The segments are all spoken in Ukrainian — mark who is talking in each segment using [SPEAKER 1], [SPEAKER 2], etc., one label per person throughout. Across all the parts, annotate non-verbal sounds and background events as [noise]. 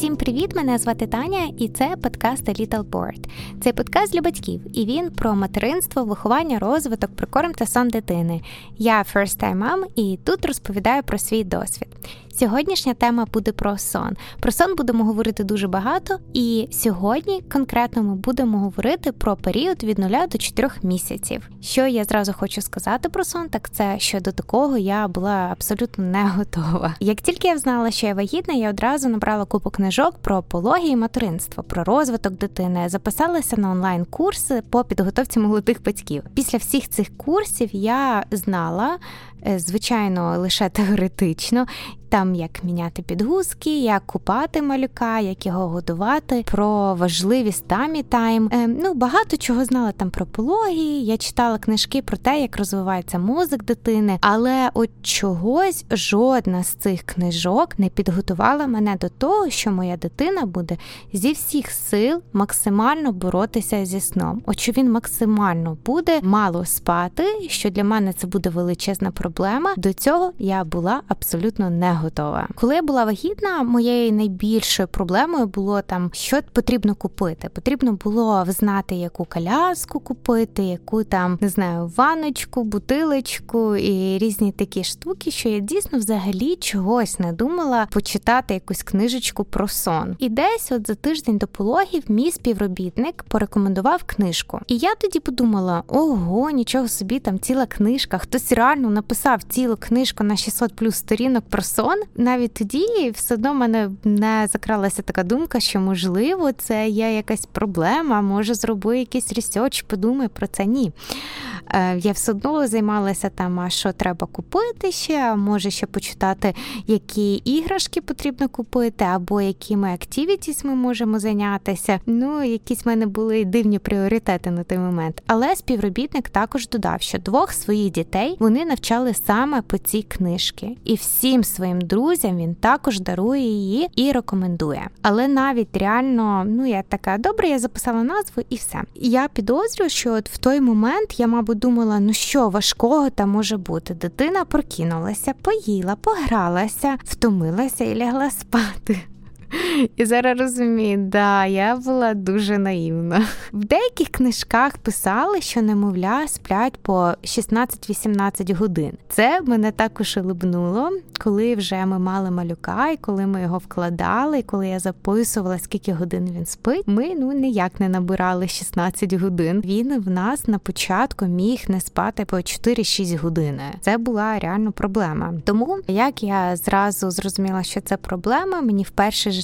[SPEAKER 1] Всім привіт! Мене звати Таня, і це подкаст A Little Board. Це подкаст для батьків, і він про материнство, виховання, розвиток, прикорм та сон дитини. Я First Time Mom і тут розповідаю про свій досвід. Сьогоднішня тема буде про сон. Про сон будемо говорити дуже багато, і сьогодні конкретно ми будемо говорити про період від 0 до 4 місяців. Що я зразу хочу сказати про сон, так це що до такого я була абсолютно не готова. Як тільки я знала, що я вагітна, я одразу набрала купу книжок про пологі і материнство, про розвиток дитини, записалася на онлайн-курси по підготовці молодих батьків. Після всіх цих курсів я знала, е, звичайно, лише теоретично, там як міняти підгузки, як купати малюка, як його годувати, про важливість тамі тайм. Е, ну багато чого знала там про пологі. Я читала книжки про те, як розвивається мозок дитини, але от чогось жодна з цих книжок не підготувала мене до того, що моя дитина буде зі всіх сил максимально боротися зі сном. От що він максимально буде мало спати, що для мене це буде величезна проблема. До цього я була абсолютно не готова. Коли я була вагітна, моєю найбільшою проблемою було там, що потрібно купити. Потрібно було знати, яку коляску купити, яку там не знаю, ваночку, бутилочку і різні такі штуки, що я дійсно взагалі чогось не думала почитати якусь книжечку про сон. І десь, от за тиждень до пологів, мій співробітник порекомендував книжку. І я тоді подумала: ого, нічого собі, там ціла книжка. Хтось реально написав цілу книжку на 600 плюс сторінок про сон сон. Навіть тоді все одно в мене не закралася така думка, що можливо це є якась проблема, може зроби якийсь research, подумай про це. Ні. Е, я все одно займалася там, а що треба купити ще, а може ще почитати, які іграшки потрібно купити, або якими активітіс ми можемо зайнятися. Ну, якісь в мене були дивні пріоритети на той момент. Але співробітник також додав, що двох своїх дітей вони навчали саме по цій книжки, і всім своїм друзям він також дарує її і рекомендує. Але навіть реально, ну я така добре, я записала назву і все. Я підозрюю, що от в той момент я, мабуть думала, ну що важкого там може бути. Дитина прокинулася, поїла, погралася, втомилася і лягла спати. І зараз розумію, да, я була дуже наївна. В деяких книжках писали, що немовля сплять по 16-18 годин. Це мене також либнуло, коли вже ми мали малюка, і коли ми його вкладали, і коли я записувала, скільки годин він спить. Ми ну ніяк не набирали 16 годин. Він в нас на початку міг не спати по 4-6 години. Це була реально проблема. Тому як я зразу зрозуміла, що це проблема, мені в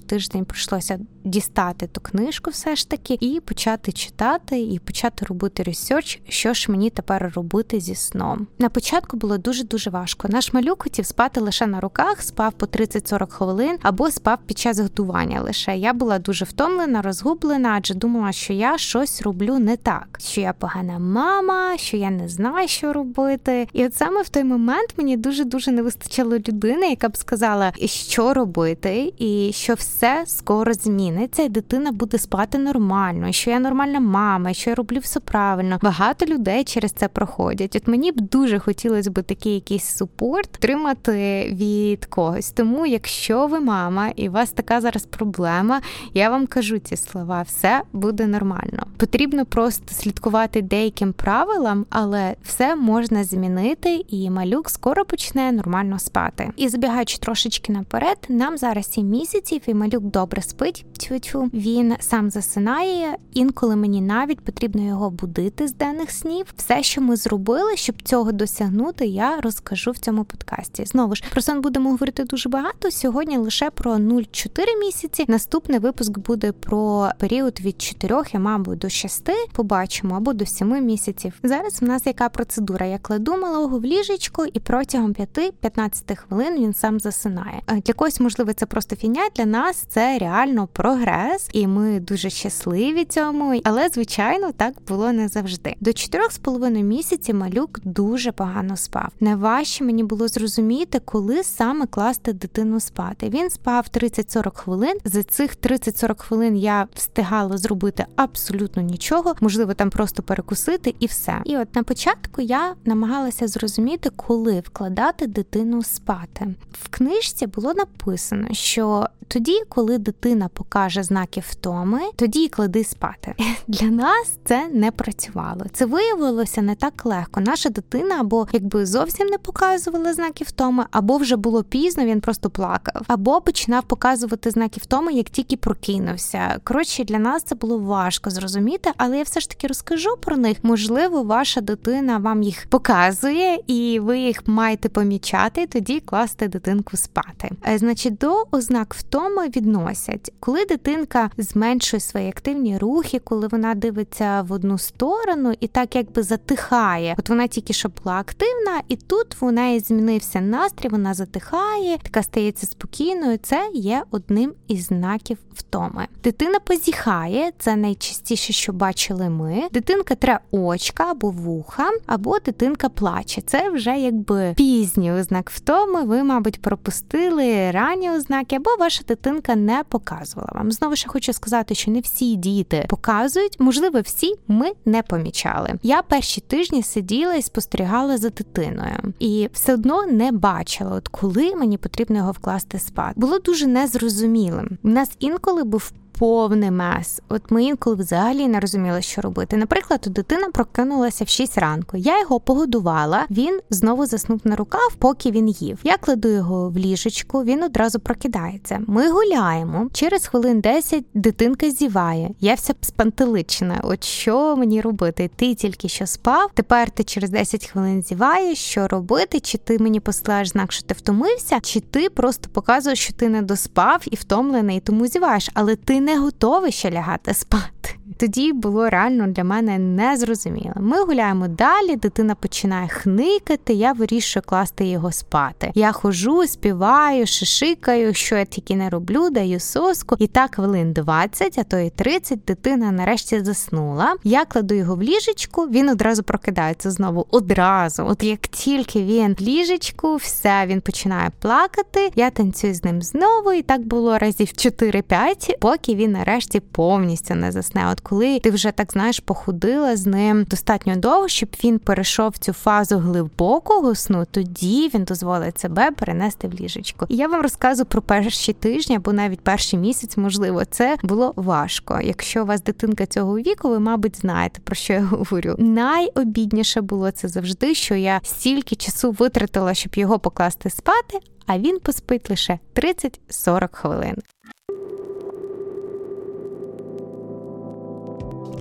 [SPEAKER 1] перший же тиждень прийшлося дістати ту книжку, все ж таки, і почати читати, і почати робити research, що ж мені тепер робити зі сном. На початку було дуже дуже важко. Наш малюк хотів спати лише на руках, спав по 30-40 хвилин або спав під час готування. Лише я була дуже втомлена, розгублена, адже думала, що я щось роблю не так, що я погана мама, що я не знаю, що робити. І от саме в той момент мені дуже дуже не вистачало людини, яка б сказала, що робити, і що все скоро зміниться, і дитина буде спати нормально, що я нормальна мама, що я роблю все правильно. Багато людей через це проходять. От мені б дуже хотілося б такий якийсь support отримати від когось. Тому, якщо ви мама і у вас така зараз проблема, я вам кажу ці слова, все буде нормально. Потрібно просто слідкувати деяким правилам, але все можна змінити, і малюк скоро почне нормально спати. І забігаючи трошечки наперед, нам зараз 7 місяців, і малюк добре спить. Тю-тю. Він сам засинає. Інколи мені навіть потрібно його будити з денних снів. Все, що ми зробили, щоб цього досягнути, я розкажу в цьому подкасті. Знову ж про сон будемо говорити дуже багато. Сьогодні лише про 0,4 місяці. Наступний випуск буде про період від 4, я мабуть, до 6, Побачимо або до 7 місяців. Зараз в нас яка процедура? Я кладу малого в ліжечко, і протягом 5-15 хвилин він сам засинає. Для когось можливо це просто фіня. Для нас це реально про прогрес, і ми дуже щасливі цьому. Але звичайно так було не завжди. До чотирьох з половиною місяці малюк дуже погано спав. Найважче мені було зрозуміти, коли саме класти дитину спати. Він спав 30-40 хвилин. За цих 30-40 хвилин я встигала зробити абсолютно нічого, можливо, там просто перекусити і все. І от на початку я намагалася зрозуміти, коли вкладати дитину спати. В книжці було написано, що тоді, коли дитина покаже знаки втоми, тоді клади спати. [laughs] Для нас це не працювало. Це виявилося не так легко. Наша дитина або якби зовсім не показувала знаки втоми, або вже було пізно, він просто плакав, або починав показувати знаки втоми, як тільки прокинувся. Коротше, для нас це було важко зрозуміти, але я все ж таки розкажу про них. Можливо, ваша дитина вам їх показує, і ви їх маєте помічати, тоді класти дитинку спати. Е, значить, до ознак втоми відносять, коли дитинка зменшує свої активні рухи, коли вона дивиться в одну сторону і так якби затихає. От вона тільки що була активна, і тут в неї змінився настрій, вона затихає, така стається спокійною. Це є одним із знаків втоми. Дитина позіхає, це найчастіше, що бачили ми. Дитинка тре очка або вуха, або дитинка плаче. Це вже якби пізній ознак втоми. Ви, мабуть, пропустили ранні ознаки, або ваша дитинка не показувала вам. Знову ж хочу сказати, що не всі діти показують, можливо, всі ми не помічали. Я перші тижні сиділа і спостерігала за дитиною, і все одно не бачила, от коли мені потрібно його вкласти спати. Було дуже незрозумілим. У нас інколи був повний мес. От ми інколи взагалі не розуміли, що робити. Наприклад, дитина прокинулася в 6 ранку. Я його погодувала. Він знову заснув на рукав, поки він їв. Я кладу його в ліжечку, він одразу прокидається. Ми гуляємо. Через хвилин 10 дитинка зіває. Я вся спантеличена. От що мені робити? Ти тільки що спав. Тепер ти через 10 хвилин зіваєш, що робити? Чи ти мені посилаєш знак, що ти втомився, чи ти просто показуєш, що ти не доспав і втомлений, тому зіваєш, але ти не готовий ще лягати спати. Тоді було реально для мене незрозуміло. Ми гуляємо далі, дитина починає хникати, я вирішую класти його спати. Я хожу, співаю, шишикаю, що я тільки не роблю, даю соску. І так хвилин 20, а то і 30, дитина нарешті заснула. Я кладу його в ліжечку, він одразу прокидається знову. Одразу. От як тільки він в ліжечку, все, він починає плакати. Я танцюю з ним знову, і так було разів 4-5, поки він нарешті повністю не засне. От коли ти вже так знаєш, походила з ним достатньо довго, щоб він перейшов цю фазу глибокого сну, тоді він дозволить себе перенести в ліжечко. І я вам розказую про перші тижні або навіть перший місяць, можливо, це було важко. Якщо у вас дитинка цього віку, ви, мабуть, знаєте про що я говорю. Найобідніше було це завжди, що я стільки часу витратила, щоб його покласти спати. А він поспить лише 30-40 хвилин.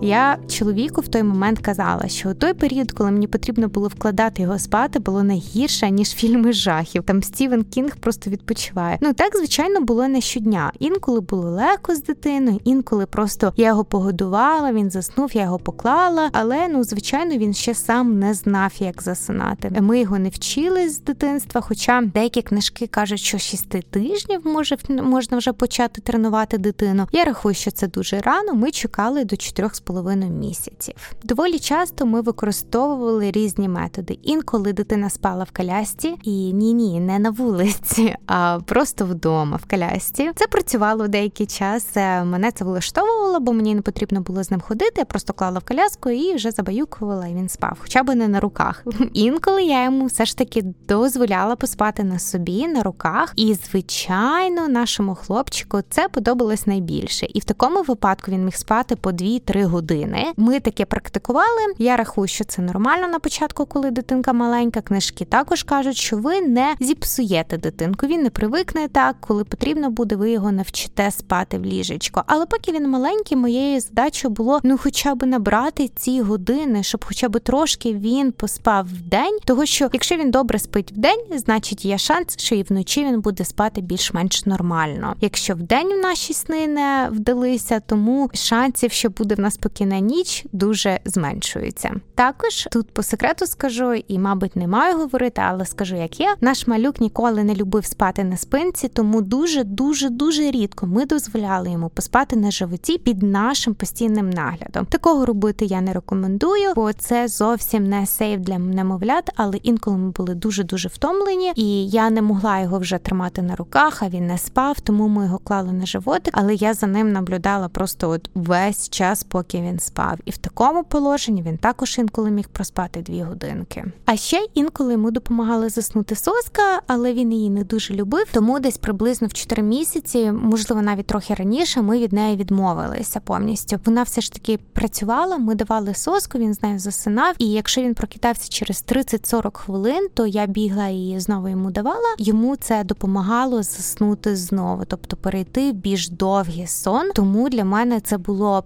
[SPEAKER 1] Я чоловіку в той момент казала, що у той період, коли мені потрібно було вкладати його спати, було найгірше ніж фільми жахів. Там Стівен Кінг просто відпочиває. Ну так звичайно було не щодня. Інколи було легко з дитиною, інколи просто я його погодувала, він заснув, я його поклала. Але ну звичайно він ще сам не знав, як засинати. Ми його не вчили з дитинства. Хоча деякі книжки кажуть, що шісти тижнів може можна вже почати тренувати дитину. Я рахую, що це дуже рано. Ми чекали до чотирьох з половиною місяців. Доволі часто ми використовували різні методи. Інколи дитина спала в колясці, і ні, ні, не на вулиці, [laughs] а просто вдома в колясці. Це працювало деякий час. Е, мене це влаштовувало, бо мені не потрібно було з ним ходити. Я просто клала в коляску і вже забаюкувала, і він спав, хоча б не на руках. [laughs] Інколи я йому все ж таки дозволяла поспати на собі, на руках. І, звичайно, нашому хлопчику це подобалось найбільше. І в такому випадку він міг спати по 2-3 години години. Ми таке практикували. Я рахую, що це нормально на початку, коли дитинка маленька. Книжки також кажуть, що ви не зіпсуєте дитинку. Він не привикне так, коли потрібно буде, ви його навчите спати в ліжечко. Але поки він маленький, моєю задачою було ну, хоча б набрати ці години, щоб хоча б трошки він поспав в день. Того що, якщо він добре спить в день, значить є шанс, що і вночі він буде спати більш-менш нормально. Якщо в день в наші сни не вдалися, тому шансів, що буде в нас виспаки на ніч дуже зменшуються. Також тут по секрету скажу, і, мабуть, не маю говорити, але скажу, як є. Наш малюк ніколи не любив спати на спинці, тому дуже дуже дуже рідко ми дозволяли йому поспати на животі під нашим постійним наглядом. Такого робити я не рекомендую, бо це зовсім не сейф для немовлят, але інколи ми були дуже дуже втомлені, і я не могла його вже тримати на руках, а він не спав, тому ми його клали на животик. Але я за ним наблюдала просто от весь час, поки він спав. І в такому положенні він також інколи міг проспати дві годинки. А ще інколи йому допомагала заснути соска, але він її не дуже любив. Тому десь приблизно в 4 місяці, можливо, навіть трохи раніше, ми від неї відмовилися повністю. Вона все ж таки працювала. Ми давали соску, він з нею засинав. І якщо він прокидався через 30-40 хвилин, то я бігла і знову йому давала. Йому це допомагало заснути знову, тобто перейти в більш довгий сон. Тому для мене це було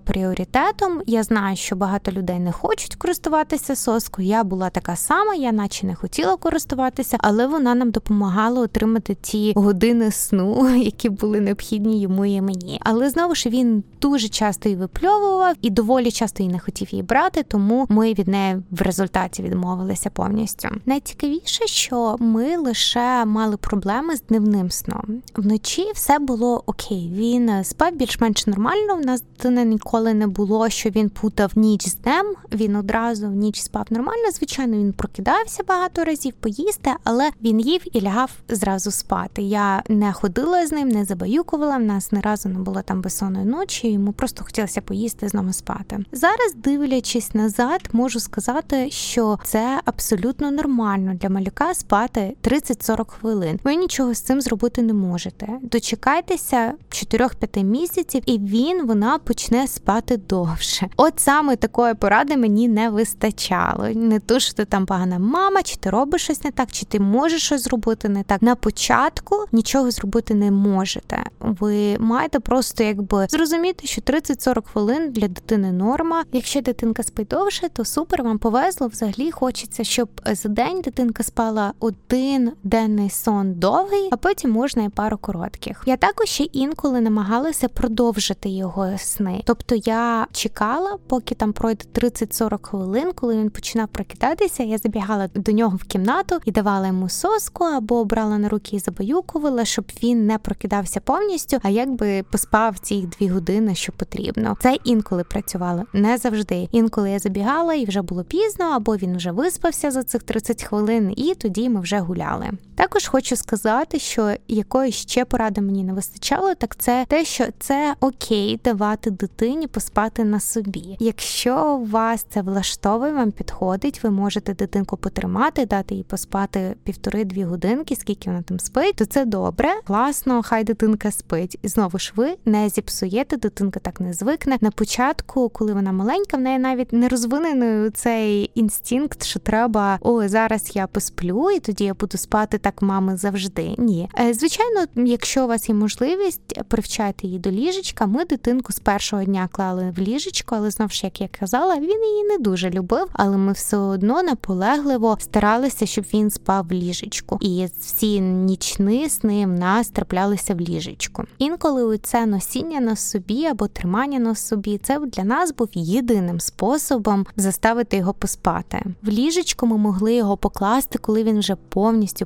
[SPEAKER 1] пріоритетом. Я знаю, що багато людей не хочуть користуватися соскою. Я була така сама, я наче не хотіла користуватися, але вона нам допомагала отримати ті години сну, [laughs] які були необхідні йому і мені. Але знову ж він дуже часто її випльовував і доволі часто і не хотів її брати, тому ми від неї в результаті відмовилися повністю. Найцікавіше, що ми лише мали проблеми з дневним сном. Вночі все було окей. Він спав більш-менш нормально. В нас дитини ніколи не було, що він путав ніч з днем. Він одразу в ніч спав нормально. Звичайно, він прокидався багато разів поїсти, але він їв і лягав зразу спати. Я не ходила з ним, не забаюкувала. В нас не разу не було там безсонної ночі. Йому просто хотілося поїсти з нами спати. Зараз, дивлячись назад, можу сказати, що це абсолютно нормально для малюка спати 30-40 хвилин. Ви нічого з цим зробити не можете. Дочекайтеся 4-5 місяців, і він вона почне спати довше. От саме такої поради мені не вистачало. Не то, що ти там погана мама, чи ти робиш щось не так, чи ти можеш щось зробити не так. На початку нічого зробити не можете. Ви маєте просто якби зрозуміти, що 30-40 хвилин для дитини норма. Якщо дитинка спить довше, то супер вам повезло. Взагалі хочеться, щоб за день дитинка спала один денний сон довгий, а потім можна і пару коротких. Я також ще інколи намагалася продовжити його сни. Тобто я чекала, поки там пройде 30-40 хвилин, коли він починав прокидатися. Я забігала до нього в кімнату і давала йому соску або брала на руки і забаюкувала, щоб він не прокидався повністю, а якби поспав ці дві години, що потрібно. Це інколи працювало не завжди. Інколи я забігала і вже було пізно, або він вже виспався за цих 30 хвилин, і тоді ми вже гуляли. Також хочу сказати, що якоїсь ще поради мені не вистачало, так це те, що це окей давати дитині поспати на собі. Якщо вас це влаштовує, вам підходить, ви можете дитинку потримати, дати їй поспати півтори-дві годинки, скільки вона там спить, то це добре, класно, хай дитинка спить. І знову ж ви не зіпсуєте, дитинка так не звикне. На початку, коли вона маленька, в неї навіть не розвинений цей інстинкт, що треба о, зараз я посплю, і тоді я буду спати так, мами завжди. Ні, е, звичайно, якщо у вас є можливість привчати її до ліжечка, ми дитинку з першого дня клали в ліжечко, але знов ж, як я казала, він її не дуже любив, але ми все одно наполегливо старалися, щоб він спав в ліжечку. І всі нічні сни в нас траплялися в ліжечку. Інколи це носіння на собі або тримання на собі, це для нас був єдиним способом заставити його поспати. В ліжечку ми могли його покласти, коли він вже повністю повністю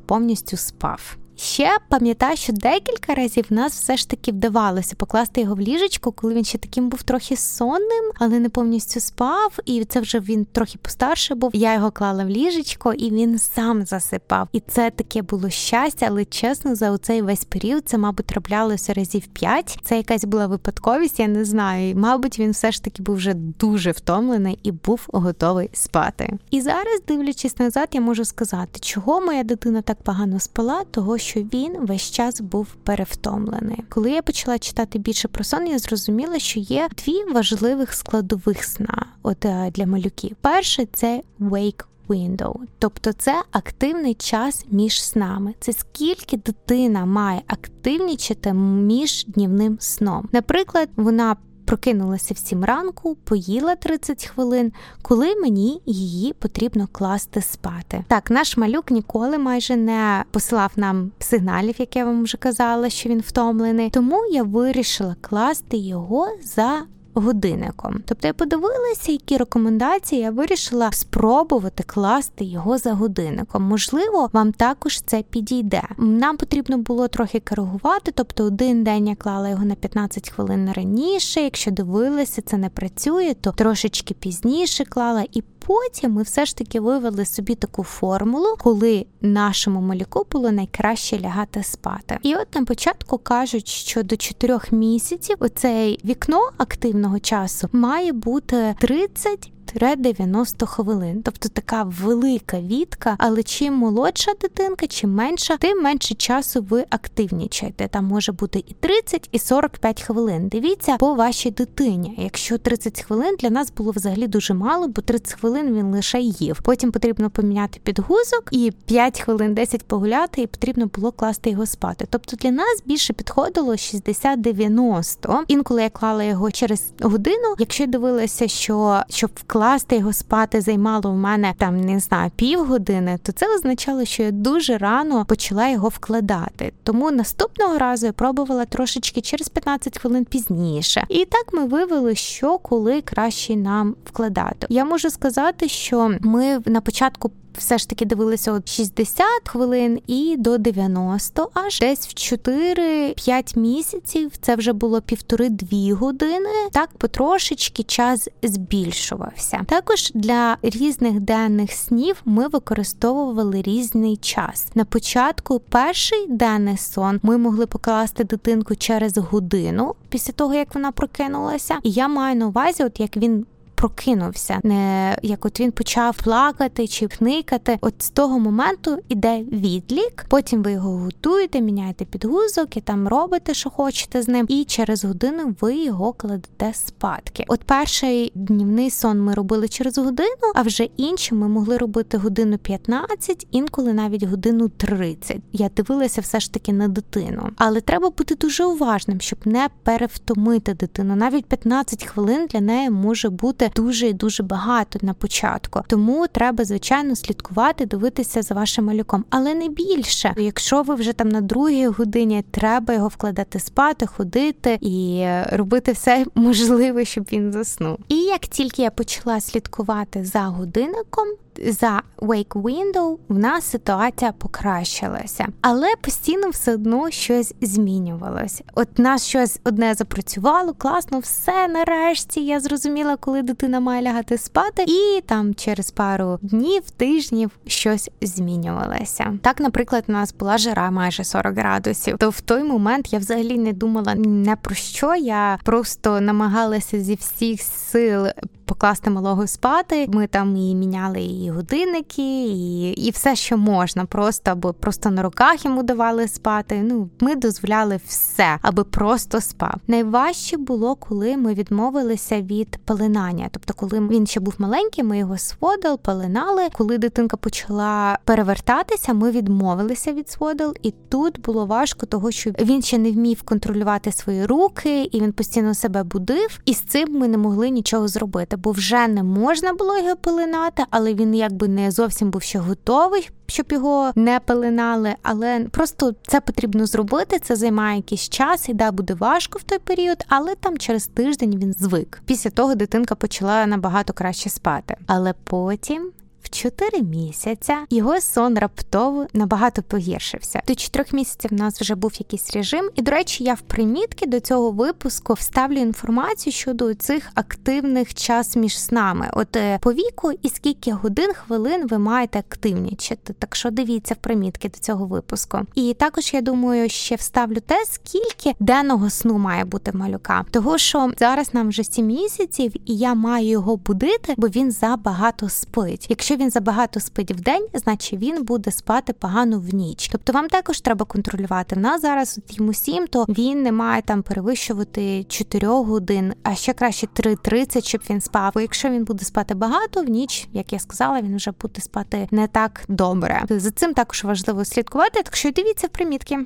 [SPEAKER 1] спав. Ще пам'ятаю, що декілька разів нас все ж таки вдавалося покласти його в ліжечку, коли він ще таким був трохи сонним, але не повністю спав. І це вже він трохи постарше був. Я його клала в ліжечко, і він сам засипав. І це таке було щастя, але чесно, за оцей весь період це, мабуть, траплялося разів п'ять. Це якась була випадковість, я не знаю. І, Мабуть, він все ж таки був вже дуже втомлений і був готовий спати. І зараз, дивлячись назад, я можу сказати, чого моя дитина так погано спала, того що він весь час був перевтомлений. Коли я почала читати більше про сон, я зрозуміла, що є дві важливих складових сна от е, для малюків. Перше це wake window, тобто це активний час між снами. Це скільки дитина має активнічати між днівним сном. Наприклад, вона прокинулася в сім ранку, поїла 30 хвилин, коли мені її потрібно класти спати. Так, наш малюк ніколи майже не посилав нам сигналів, як я вам вже казала, що він втомлений. Тому я вирішила класти його за годинником. Тобто я подивилася, які рекомендації я вирішила спробувати класти його за годинником. Можливо, вам також це підійде. Нам потрібно було трохи коригувати, тобто один день я клала його на 15 хвилин раніше. Якщо дивилася, це не працює, то трошечки пізніше клала і потім ми все ж таки вивели собі таку формулу, коли нашому малюку було найкраще лягати спати. І от на початку кажуть, що до 4 місяців оцей вікно активного часу має бути 30 90 хвилин, тобто така велика відка, але чим молодша дитинка, чим менша, тим менше часу ви активнічаєте. Там може бути і 30, і 45 хвилин. Дивіться по вашій дитині. Якщо 30 хвилин для нас було взагалі дуже мало, бо 30 хвилин він лише їв. Потім потрібно поміняти підгузок і 5 хвилин 10 погуляти, і потрібно було класти його спати. Тобто для нас більше підходило 60-90. Інколи я клала його через годину. Якщо дивилася, що щоб вкласти покласти його спати займало в мене там не знаю півгодини, то це означало, що я дуже рано почала його вкладати. Тому наступного разу я пробувала трошечки через 15 хвилин пізніше. І так ми вивели, що коли краще нам вкладати. Я можу сказати, що ми на початку все ж таки дивилися от 60 хвилин і до 90, аж десь в 4-5 місяців. Це вже було півтори-дві години. Так потрошечки час збільшувався. Також для різних денних снів ми використовували різний час. На початку перший денний сон ми могли покласти дитинку через годину після того, як вона прокинулася. І я маю на увазі, от як він прокинувся, не як от він почав плакати чи пникати. От з того моменту іде відлік. Потім ви його готуєте, міняєте підгузок і там робите, що хочете з ним. І через годину ви його кладете спадки. От перший днівний сон ми робили через годину, а вже інші ми могли робити годину 15, інколи навіть годину 30. Я дивилася все ж таки на дитину. Але треба бути дуже уважним, щоб не перевтомити дитину. Навіть 15 хвилин для неї може бути дуже і дуже багато на початку. Тому треба, звичайно, слідкувати, дивитися за вашим малюком, але не більше. Якщо ви вже там на другій годині, треба його вкладати спати, ходити і робити все [laughs] можливе, щоб він заснув. І як тільки я почала слідкувати за годинником, за Wake Window в нас ситуація покращилася, але постійно все одно щось змінювалося. От нас щось одне запрацювало, класно, все нарешті. Я зрозуміла, коли дитина має лягати спати, і там через пару днів, тижнів щось змінювалося. Так, наприклад, у нас була жара майже 40 градусів. То в той момент я взагалі не думала не про що. Я просто намагалася зі всіх сил покласти малого спати. Ми там і міняли і годинники, і і все, що можна, просто або просто на руках йому давали спати. Ну, ми дозволяли все, аби просто спав. Найважче було, коли ми відмовилися від пеленання. Тобто, коли він ще був маленький, ми його сводил, пеленали. Коли дитинка почала перевертатися, ми відмовилися від сводил, і тут було важко, того що він ще не вмів контролювати свої руки, і він постійно себе будив. І з цим ми не могли нічого зробити бо вже не можна було його пилинати, але він якби не зовсім був ще готовий, щоб його не пилинали. Але просто це потрібно зробити. Це займає якийсь час, і да, буде важко в той період, але там через тиждень він звик. Після того дитинка почала набагато краще спати. Але потім в 4 місяця його сон раптово набагато погіршився. До 4 місяців в нас вже був якийсь режим, і, до речі, я в примітки до цього випуску вставлю інформацію щодо цих активних час між снами. От е, по віку і скільки годин, хвилин ви маєте активнічати. Так що дивіться в примітки до цього випуску. І також я думаю, ще вставлю те, скільки денного сну має бути малюка. Того що зараз нам вже 7 місяців, і я маю його будити, бо він забагато спить. Якщо Якщо він забагато спить в день, значить він буде спати погано в ніч. Тобто вам також треба контролювати. В нас зараз от йому 7, то він не має там перевищувати 4 годин, а ще краще 3.30, щоб він спав. Якщо він буде спати багато в ніч, як я сказала, він вже буде спати не так добре. За цим також важливо слідкувати. Так що дивіться в примітки.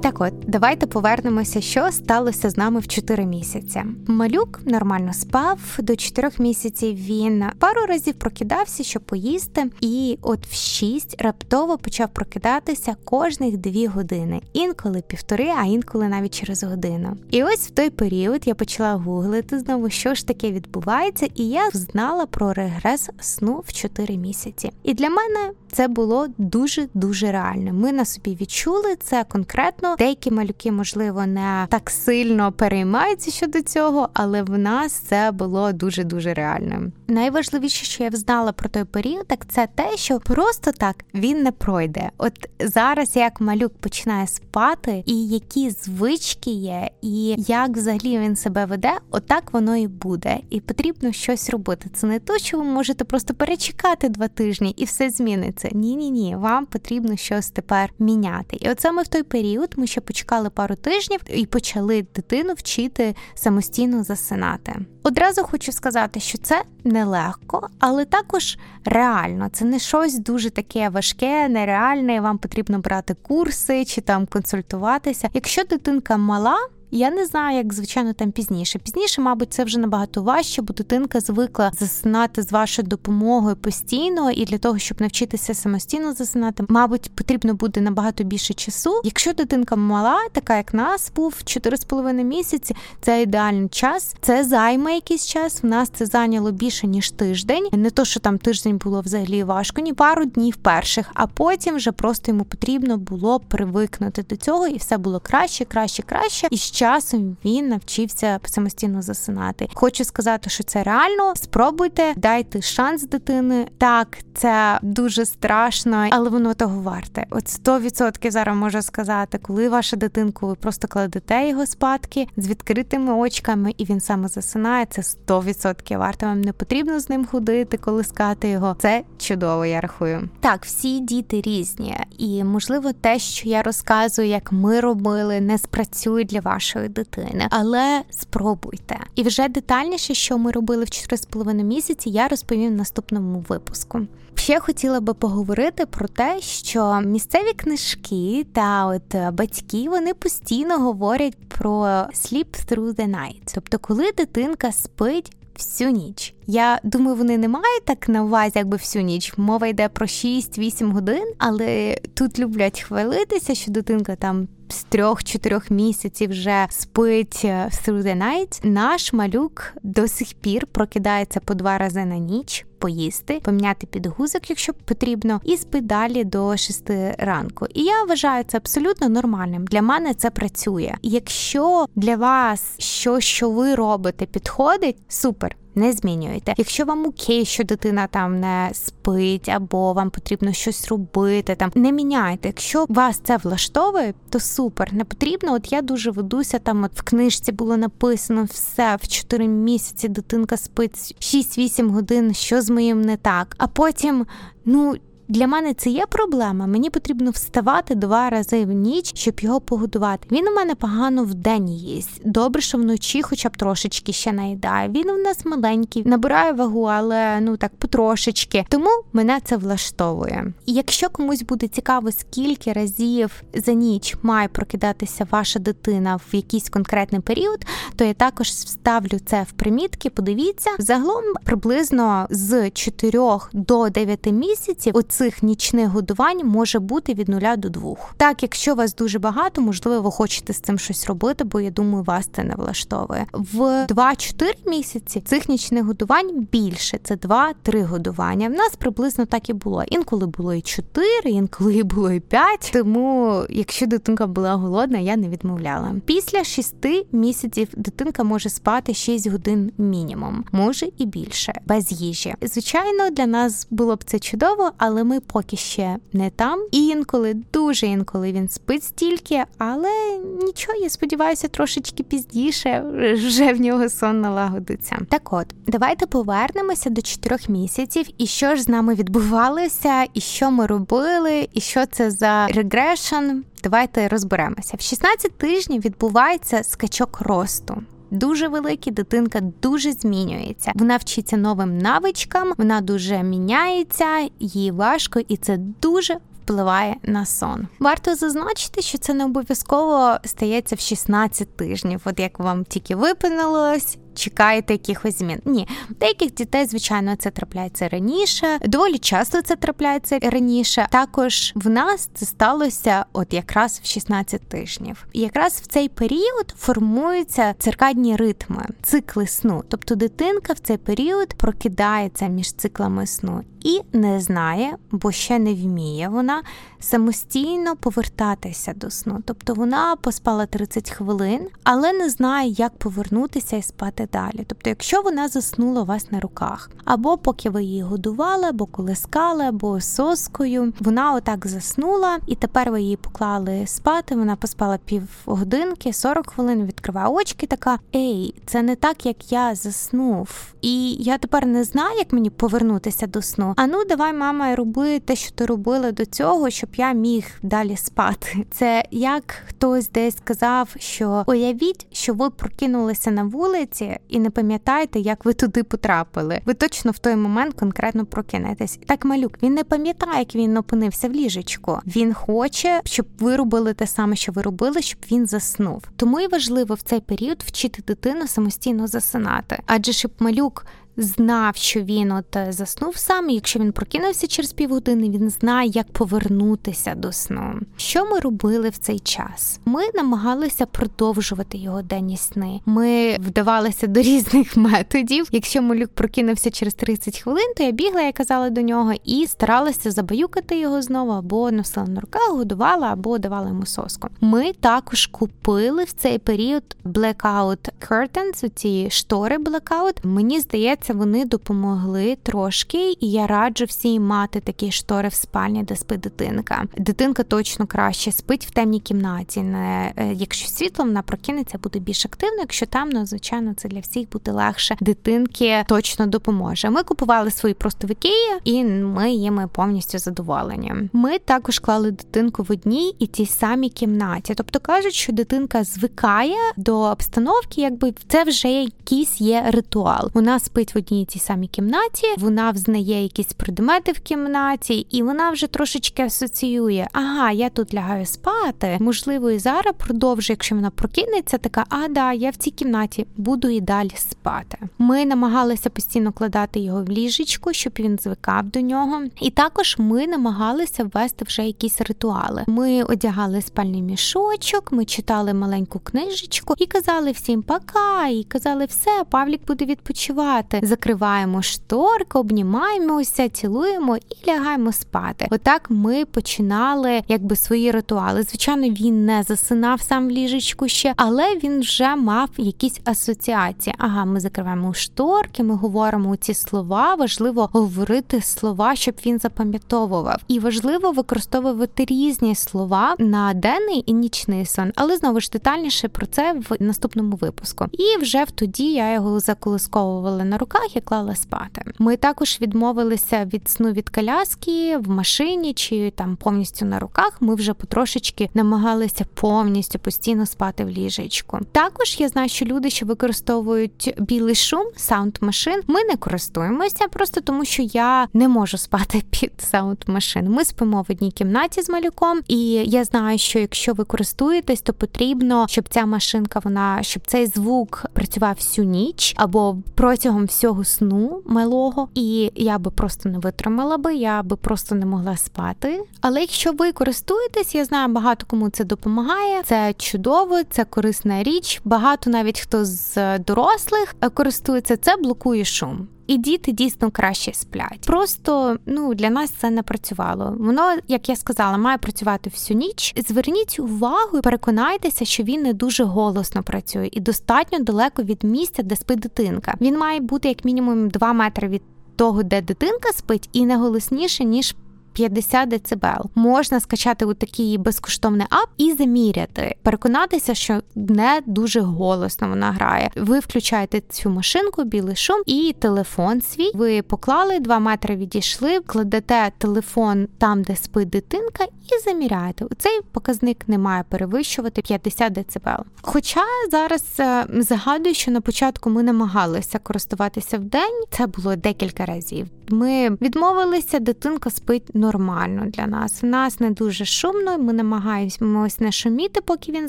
[SPEAKER 1] Так от, давайте повернемося, що сталося з нами в 4 місяці. Малюк нормально спав до 4 місяців. Він пару разів прокидався, щоб поїсти, і от в 6 раптово почав прокидатися кожних 2 години, інколи півтори, а інколи навіть через годину. І ось в той період я почала гуглити знову, що ж таке відбувається, і я знала про регрес сну в 4 місяці. І для мене це було дуже дуже реально. Ми на собі відчули це конкретно. Деякі малюки, можливо, не так сильно переймаються щодо цього, але в нас це було дуже дуже реальним. Найважливіше, що я взнала про той період, так це те, що просто так він не пройде. От зараз як малюк починає спати, і які звички є, і як взагалі він себе веде, отак воно і буде. І потрібно щось робити. Це не то, що ви можете просто перечекати два тижні і все зміниться. Ні, ні, ні. Вам потрібно щось тепер міняти. І от саме в той період ми ще почекали пару тижнів і почали дитину вчити самостійно засинати. Одразу хочу сказати, що це нелегко, але також реально. Це не щось дуже таке важке, нереальне. Вам потрібно брати курси чи там консультуватися. Якщо дитинка мала. Я не знаю, як звичайно там пізніше. Пізніше, мабуть, це вже набагато важче, бо дитинка звикла засинати з вашою допомогою постійно, і для того, щоб навчитися самостійно засинати, мабуть, потрібно буде набагато більше часу. Якщо дитинка мала, така як нас, був 4,5 місяці, це ідеальний час. Це займе якийсь час. В нас це зайняло більше ніж тиждень. Не то, що там тиждень було взагалі важко, ні пару днів перших, а потім вже просто йому потрібно було привикнути до цього, і все було краще, краще, краще. І часом він навчився самостійно засинати. Хочу сказати, що це реально. Спробуйте, дайте шанс дитини. Так, це дуже страшно, але воно того варте. От 100% зараз можу сказати, коли ваша дитинку, ви просто кладете його спадки з відкритими очками, і він саме засинає. Це 100% варте. Вам не потрібно з ним ходити, колискати його. Це чудово, я рахую. Так, всі діти різні, і можливо, те, що я розказую, як ми робили, не спрацює для вашого вашої дитини, але спробуйте. І вже детальніше, що ми робили в 4,5 місяці, я розповім в наступному випуску. Ще хотіла би поговорити про те, що місцеві книжки та от батьки вони постійно говорять про sleep through the night. Тобто, коли дитинка спить всю ніч. Я думаю, вони не мають так на увазі, якби всю ніч. Мова йде про 6-8 годин, але тут люблять хвалитися, що дитинка там. З трьох-чотирьох місяців вже спить е, through the night. Наш малюк до сих пір прокидається по два рази на ніч, поїсти, поміняти підгузок, якщо потрібно, і спить далі до шести ранку. І я вважаю це абсолютно нормальним. Для мене це працює. Якщо для вас що, що ви робите, підходить, супер не змінюєте. Якщо вам окей, що дитина там не спить, або вам потрібно щось робити, там не міняйте. Якщо вас це влаштовує, то супер. Не потрібно. От я дуже ведуся. Там от в книжці було написано все в 4 місяці. Дитинка спить 6-8 годин. Що з моїм не так? А потім, ну. Для мене це є проблема. Мені потрібно вставати два рази в ніч, щоб його погодувати. Він у мене погано в день їсть. Добре, що вночі, хоча б трошечки ще наїдає. Він у нас маленький, набирає вагу, але ну так потрошечки. Тому мене це влаштовує. І якщо комусь буде цікаво, скільки разів за ніч має прокидатися ваша дитина в якийсь конкретний період, то я також вставлю це в примітки. Подивіться, загалом приблизно з 4 до 9 місяців цих нічних годувань може бути від нуля до двох. Так, якщо вас дуже багато, можливо, ви хочете з цим щось робити, бо я думаю, вас це не влаштовує. В 2-4 місяці цих нічних годувань більше. Це 2-3 годування. В нас приблизно так і було. Інколи було і 4, інколи [laughs] було і 5. Тому, якщо дитинка була голодна, я не відмовляла. Після 6 місяців дитинка може спати 6 годин мінімум, може і більше, без їжі. Звичайно, для нас було б це чудово, але ми поки ще не там. І інколи, дуже інколи він спить стільки, але нічого, я сподіваюся, трошечки пізніше вже в нього сон налагодиться. Так от, давайте повернемося до чотирьох місяців, і що ж з нами відбувалося, і що ми робили, і що це за регрешн. Давайте розберемося. В 16 тижнів відбувається скачок росту. Дуже великі, дитинка дуже змінюється. Вона вчиться новим навичкам, вона дуже міняється, їй важко, і це дуже впливає на сон. Варто зазначити, що це не обов'язково стається в 16 тижнів, от як вам тільки випинулось чекаєте якихось змін. Ні, деяких дітей, звичайно, це трапляється раніше. Доволі часто це трапляється раніше. Також в нас це сталося, от якраз в 16 тижнів. І якраз в цей період формуються циркадні ритми, цикли сну. Тобто дитинка в цей період прокидається між циклами сну і не знає, бо ще не вміє вона самостійно повертатися до сну. Тобто вона поспала 30 хвилин, але не знає, як повернутися і спати далі. Тобто, якщо вона заснула у вас на руках, або поки ви її годували, або колискали, або соскою, вона отак заснула, і тепер ви її поклали спати. Вона поспала півгодинки, 40 хвилин, відкриває очки. Така ей, це не так, як я заснув. І я тепер не знаю, як мені повернутися до сну. А ну давай, мама, роби те, що ти робила до цього, щоб я міг далі спати. Це як хтось десь сказав, що уявіть, що ви прокинулися на вулиці і не пам'ятаєте, як ви туди потрапили. Ви точно в той момент конкретно прокинетесь. Так малюк він не пам'ятає, як він опинився в ліжечку. Він хоче, щоб ви робили те саме, що ви робили, щоб він заснув. Тому і важливо в цей період вчити дитину самостійно засинати, адже щоб малюк знав, що він от е, заснув сам. і Якщо він прокинувся через півгодини, він знає, як повернутися до сну. Що ми робили в цей час? Ми намагалися продовжувати його денні сни. Ми вдавалися до [laughs] різних методів. Якщо малюк прокинувся через 30 хвилин, то я бігла, я казала до нього, і старалася забаюкати його знову, або носила на руках, годувала, або давала йому соску. Ми також купили в цей період blackout curtains, ці штори blackout. Мені здається здається, вони допомогли трошки, і я раджу всім мати такі штори в спальні, де спить дитинка. Дитинка точно краще спить в темній кімнаті. Не е, якщо світло, вона прокинеться, буде більш активно. Якщо темно, звичайно, це для всіх буде легше. Дитинки точно допоможе. Ми купували свої просто в Ікеї, і ми їми повністю задоволені. Ми також клали дитинку в одній і тій самій кімнаті. Тобто кажуть, що дитинка звикає до обстановки, якби це вже якийсь є ритуал. Вона спить в одній тій самій кімнаті, вона взнає якісь предмети в кімнаті, і вона вже трошечки асоціює. Ага, я тут лягаю спати. Можливо, і зараз продовжує, якщо вона прокинеться, така а да, я в цій кімнаті буду і далі спати. Ми намагалися постійно кладати його в ліжечку, щоб він звикав до нього. І також ми намагалися ввести вже якісь ритуали. Ми одягали спальний мішочок, ми читали маленьку книжечку і казали всім пока, і казали, все, Павлік буде відпочивати закриваємо шторки, обнімаємося, цілуємо і лягаємо спати. Отак ми починали якби свої ритуали. Звичайно, він не засинав сам в ліжечку ще, але він вже мав якісь асоціації. Ага, ми закриваємо шторки, ми говоримо ці слова. Важливо говорити слова, щоб він запам'ятовував. І важливо використовувати різні слова на денний і нічний сон, але знову ж детальніше про це в наступному випуску. І вже в тоді я його заколисковувала на руках руках і клала спати. Ми також відмовилися від сну від коляски в машині чи там повністю на руках. Ми вже потрошечки намагалися повністю постійно спати в ліжечку. Також я знаю, що люди, що використовують білий шум, саунд машин, ми не користуємося просто тому, що я не можу спати [laughs] під саунд машин. Ми спимо в одній кімнаті з малюком, і я знаю, що якщо ви користуєтесь, то потрібно, щоб ця машинка, вона щоб цей звук працював всю ніч або протягом всього цього сну малого, і я би просто не витримала би, я би просто не могла спати. Але якщо ви користуєтесь, я знаю, багато кому це допомагає. Це чудово, це корисна річ. Багато навіть хто з дорослих користується, це блокує шум і діти дійсно краще сплять. Просто ну для нас це не працювало. Воно, як я сказала, має працювати всю ніч. Зверніть увагу і переконайтеся, що він не дуже голосно працює і достатньо далеко від місця, де спить дитинка. Він має бути як мінімум 2 метри від того, де дитинка спить, і не голосніше ніж 50 дБ. Можна скачати у такий безкоштовний ап і заміряти, переконатися, що не дуже голосно вона грає. Ви включаєте цю машинку, білий шум і телефон свій. Ви поклали 2 метри відійшли, кладете телефон там, де спить дитинка, і заміряєте. Цей показник не має перевищувати 50 дБ. Хоча зараз е, загадую, що на початку ми намагалися користуватися в день, це було декілька разів. Ми відмовилися, дитинка спить нормально для нас. У нас не дуже шумно. Ми намагаємось не шуміти, поки він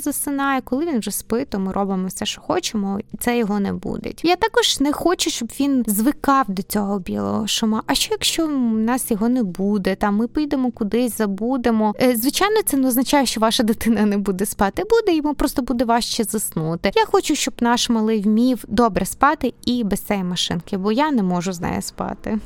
[SPEAKER 1] засинає. Коли він вже спить, то ми робимо все, що хочемо, і це його не буде. Я також не хочу, щоб він звикав до цього білого шума. А що якщо в нас його не буде? Там ми підемо кудись, забудемо. Е, звичайно, це не означає, що ваша дитина не буде спати. Буде йому просто буде важче заснути. Я хочу, щоб наш малий вмів добре спати і без цієї машинки, бо я не можу з нею спати.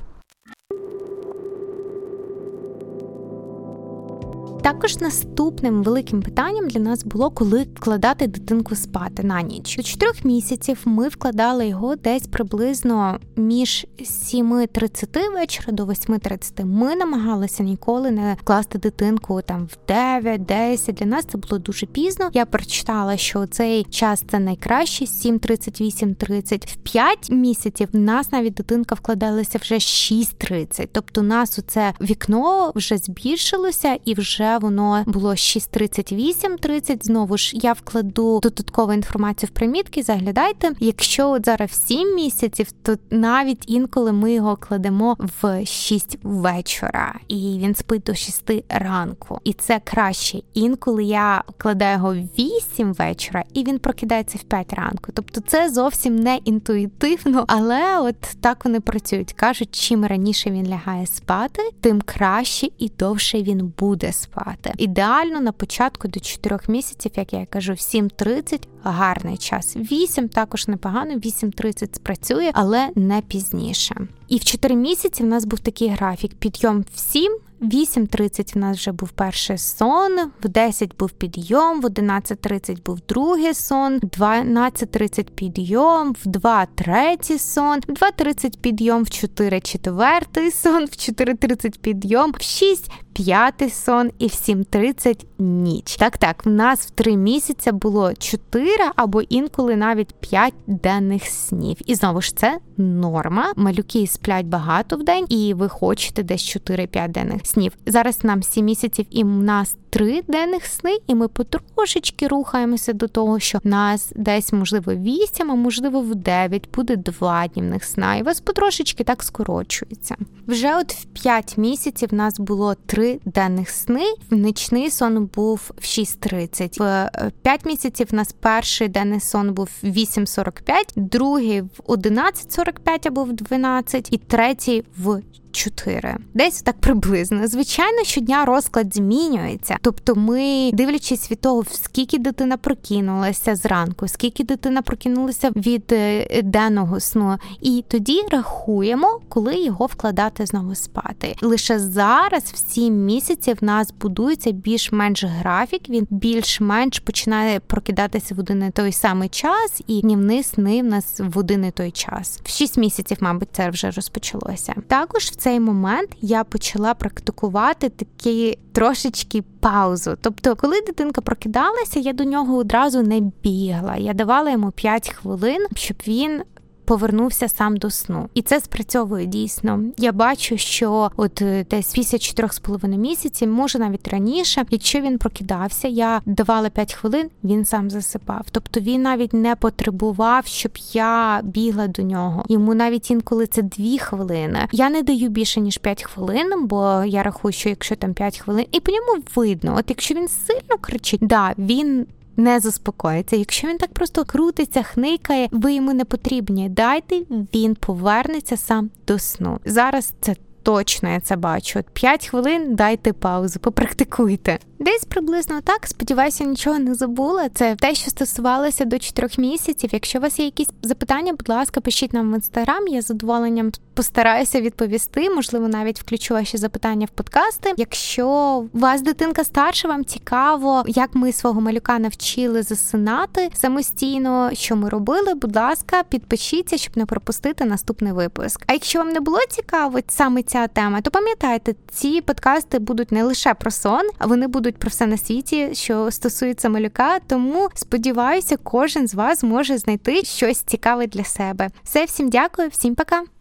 [SPEAKER 1] Також наступним великим питанням для нас було, коли вкладати дитинку спати на ніч. До 4 місяців ми вкладали його десь приблизно між 7.30 вечора до 8.30. Ми намагалися ніколи не вкласти дитинку там в 9-10. Для нас це було дуже пізно. Я прочитала, що цей час це найкраще 7.38.30. В 5 місяців в нас навіть дитинка вкладалася вже 6.30. Тобто у нас оце вікно вже збільшилося і вже воно було 6.38.30. Знову ж я вкладу додаткову інформацію в примітки. Заглядайте. Якщо от зараз 7 місяців, то навіть інколи ми його кладемо в 6 вечора, і він спить до 6 ранку. І це краще. Інколи я вкладаю його в 8 вечора, і він прокидається в 5 ранку. Тобто це зовсім не інтуїтивно, але от так вони працюють. кажуть, чим раніше він лягає спати, тим краще і довше він буде спати спати. Ідеально на початку до 4 місяців, як я кажу, в 7.30 гарний час. 8 також непогано, 8.30 спрацює, але не пізніше. І в 4 місяці в нас був такий графік: підйом в 7, 8.30 в нас вже був перший сон, в 10 був підйом, в 11.30 був другий сон, в 12.30 підйом, в 2 третій сон, в 2.30 підйом, в 4 четвертий сон, в 4.30 підйом, в 6 п'ятий сон і в 7.30 ніч. Так, так, в нас в 3 місяці було 4 або інколи навіть 5 денних снів. І знову ж це норма. Малюки сплять багато в день, і ви хочете десь 4-5 денних снів. Зараз нам 7 місяців, і в нас три денних сни, і ми потрошечки рухаємося до того, що нас десь, можливо, 8, а можливо, в 9 буде два днівних сна, і вас потрошечки так скорочується. Вже от в 5 місяців нас було три денних сни. Нічний сон був в 6.30. В 5 е, місяців у нас перший денний сон був в 8.45, другий в 11.45 або в 12, і третій в 4. Десь так приблизно. Звичайно, щодня розклад змінюється. Тобто, ми, дивлячись від того, скільки дитина прокинулася зранку, скільки дитина прокинулася від е, денного сну, і тоді рахуємо, коли його вкладати знову спати. Лише зараз, в 7 місяців, в нас будується більш-менш графік. Він більш-менш починає прокидатися в один і той самий час, і днівні сни в нас в один і той час. В 6 місяців, мабуть, це вже розпочалося. Також в цей момент я почала практикувати такі трошечки паузу. Тобто, коли дитинка прокидалася, я до нього одразу не бігла. Я давала йому 5 хвилин, щоб він повернувся сам до сну, і це спрацьовує дійсно. Я бачу, що от е, десь після 4,5 місяців, може навіть раніше, якщо він прокидався, я давала 5 хвилин, він сам засипав. Тобто він навіть не потребував, щоб я бігла до нього. Йому навіть інколи це 2 хвилини. Я не даю більше ніж 5 хвилин, бо я рахую, що якщо там 5 хвилин, і по ньому видно, от якщо він сильно кричить, да він не заспокоїться. Якщо він так просто крутиться, хникає, ви йому не потрібні. Дайте він повернеться сам до сну. Зараз це. Точно я це бачу. От 5 хвилин дайте паузу, попрактикуйте. Десь приблизно так. Сподіваюся, нічого не забула. Це те, що стосувалося до 4 місяців. Якщо у вас є якісь запитання, будь ласка, пишіть нам в інстаграм. Я задоволенням постараюся відповісти. Можливо, навіть включу ваші запитання в подкасти. Якщо у вас дитинка старша, вам цікаво, як ми свого малюка навчили засинати самостійно, що ми робили. Будь ласка, підпишіться, щоб не пропустити наступний випуск. А якщо вам не було цікаво саме ця тема, то пам'ятайте, ці подкасти будуть не лише про сон, а вони будуть про все на світі, що стосується малюка. Тому сподіваюся, кожен з вас може знайти щось цікаве для себе. Все, всім дякую, всім пока.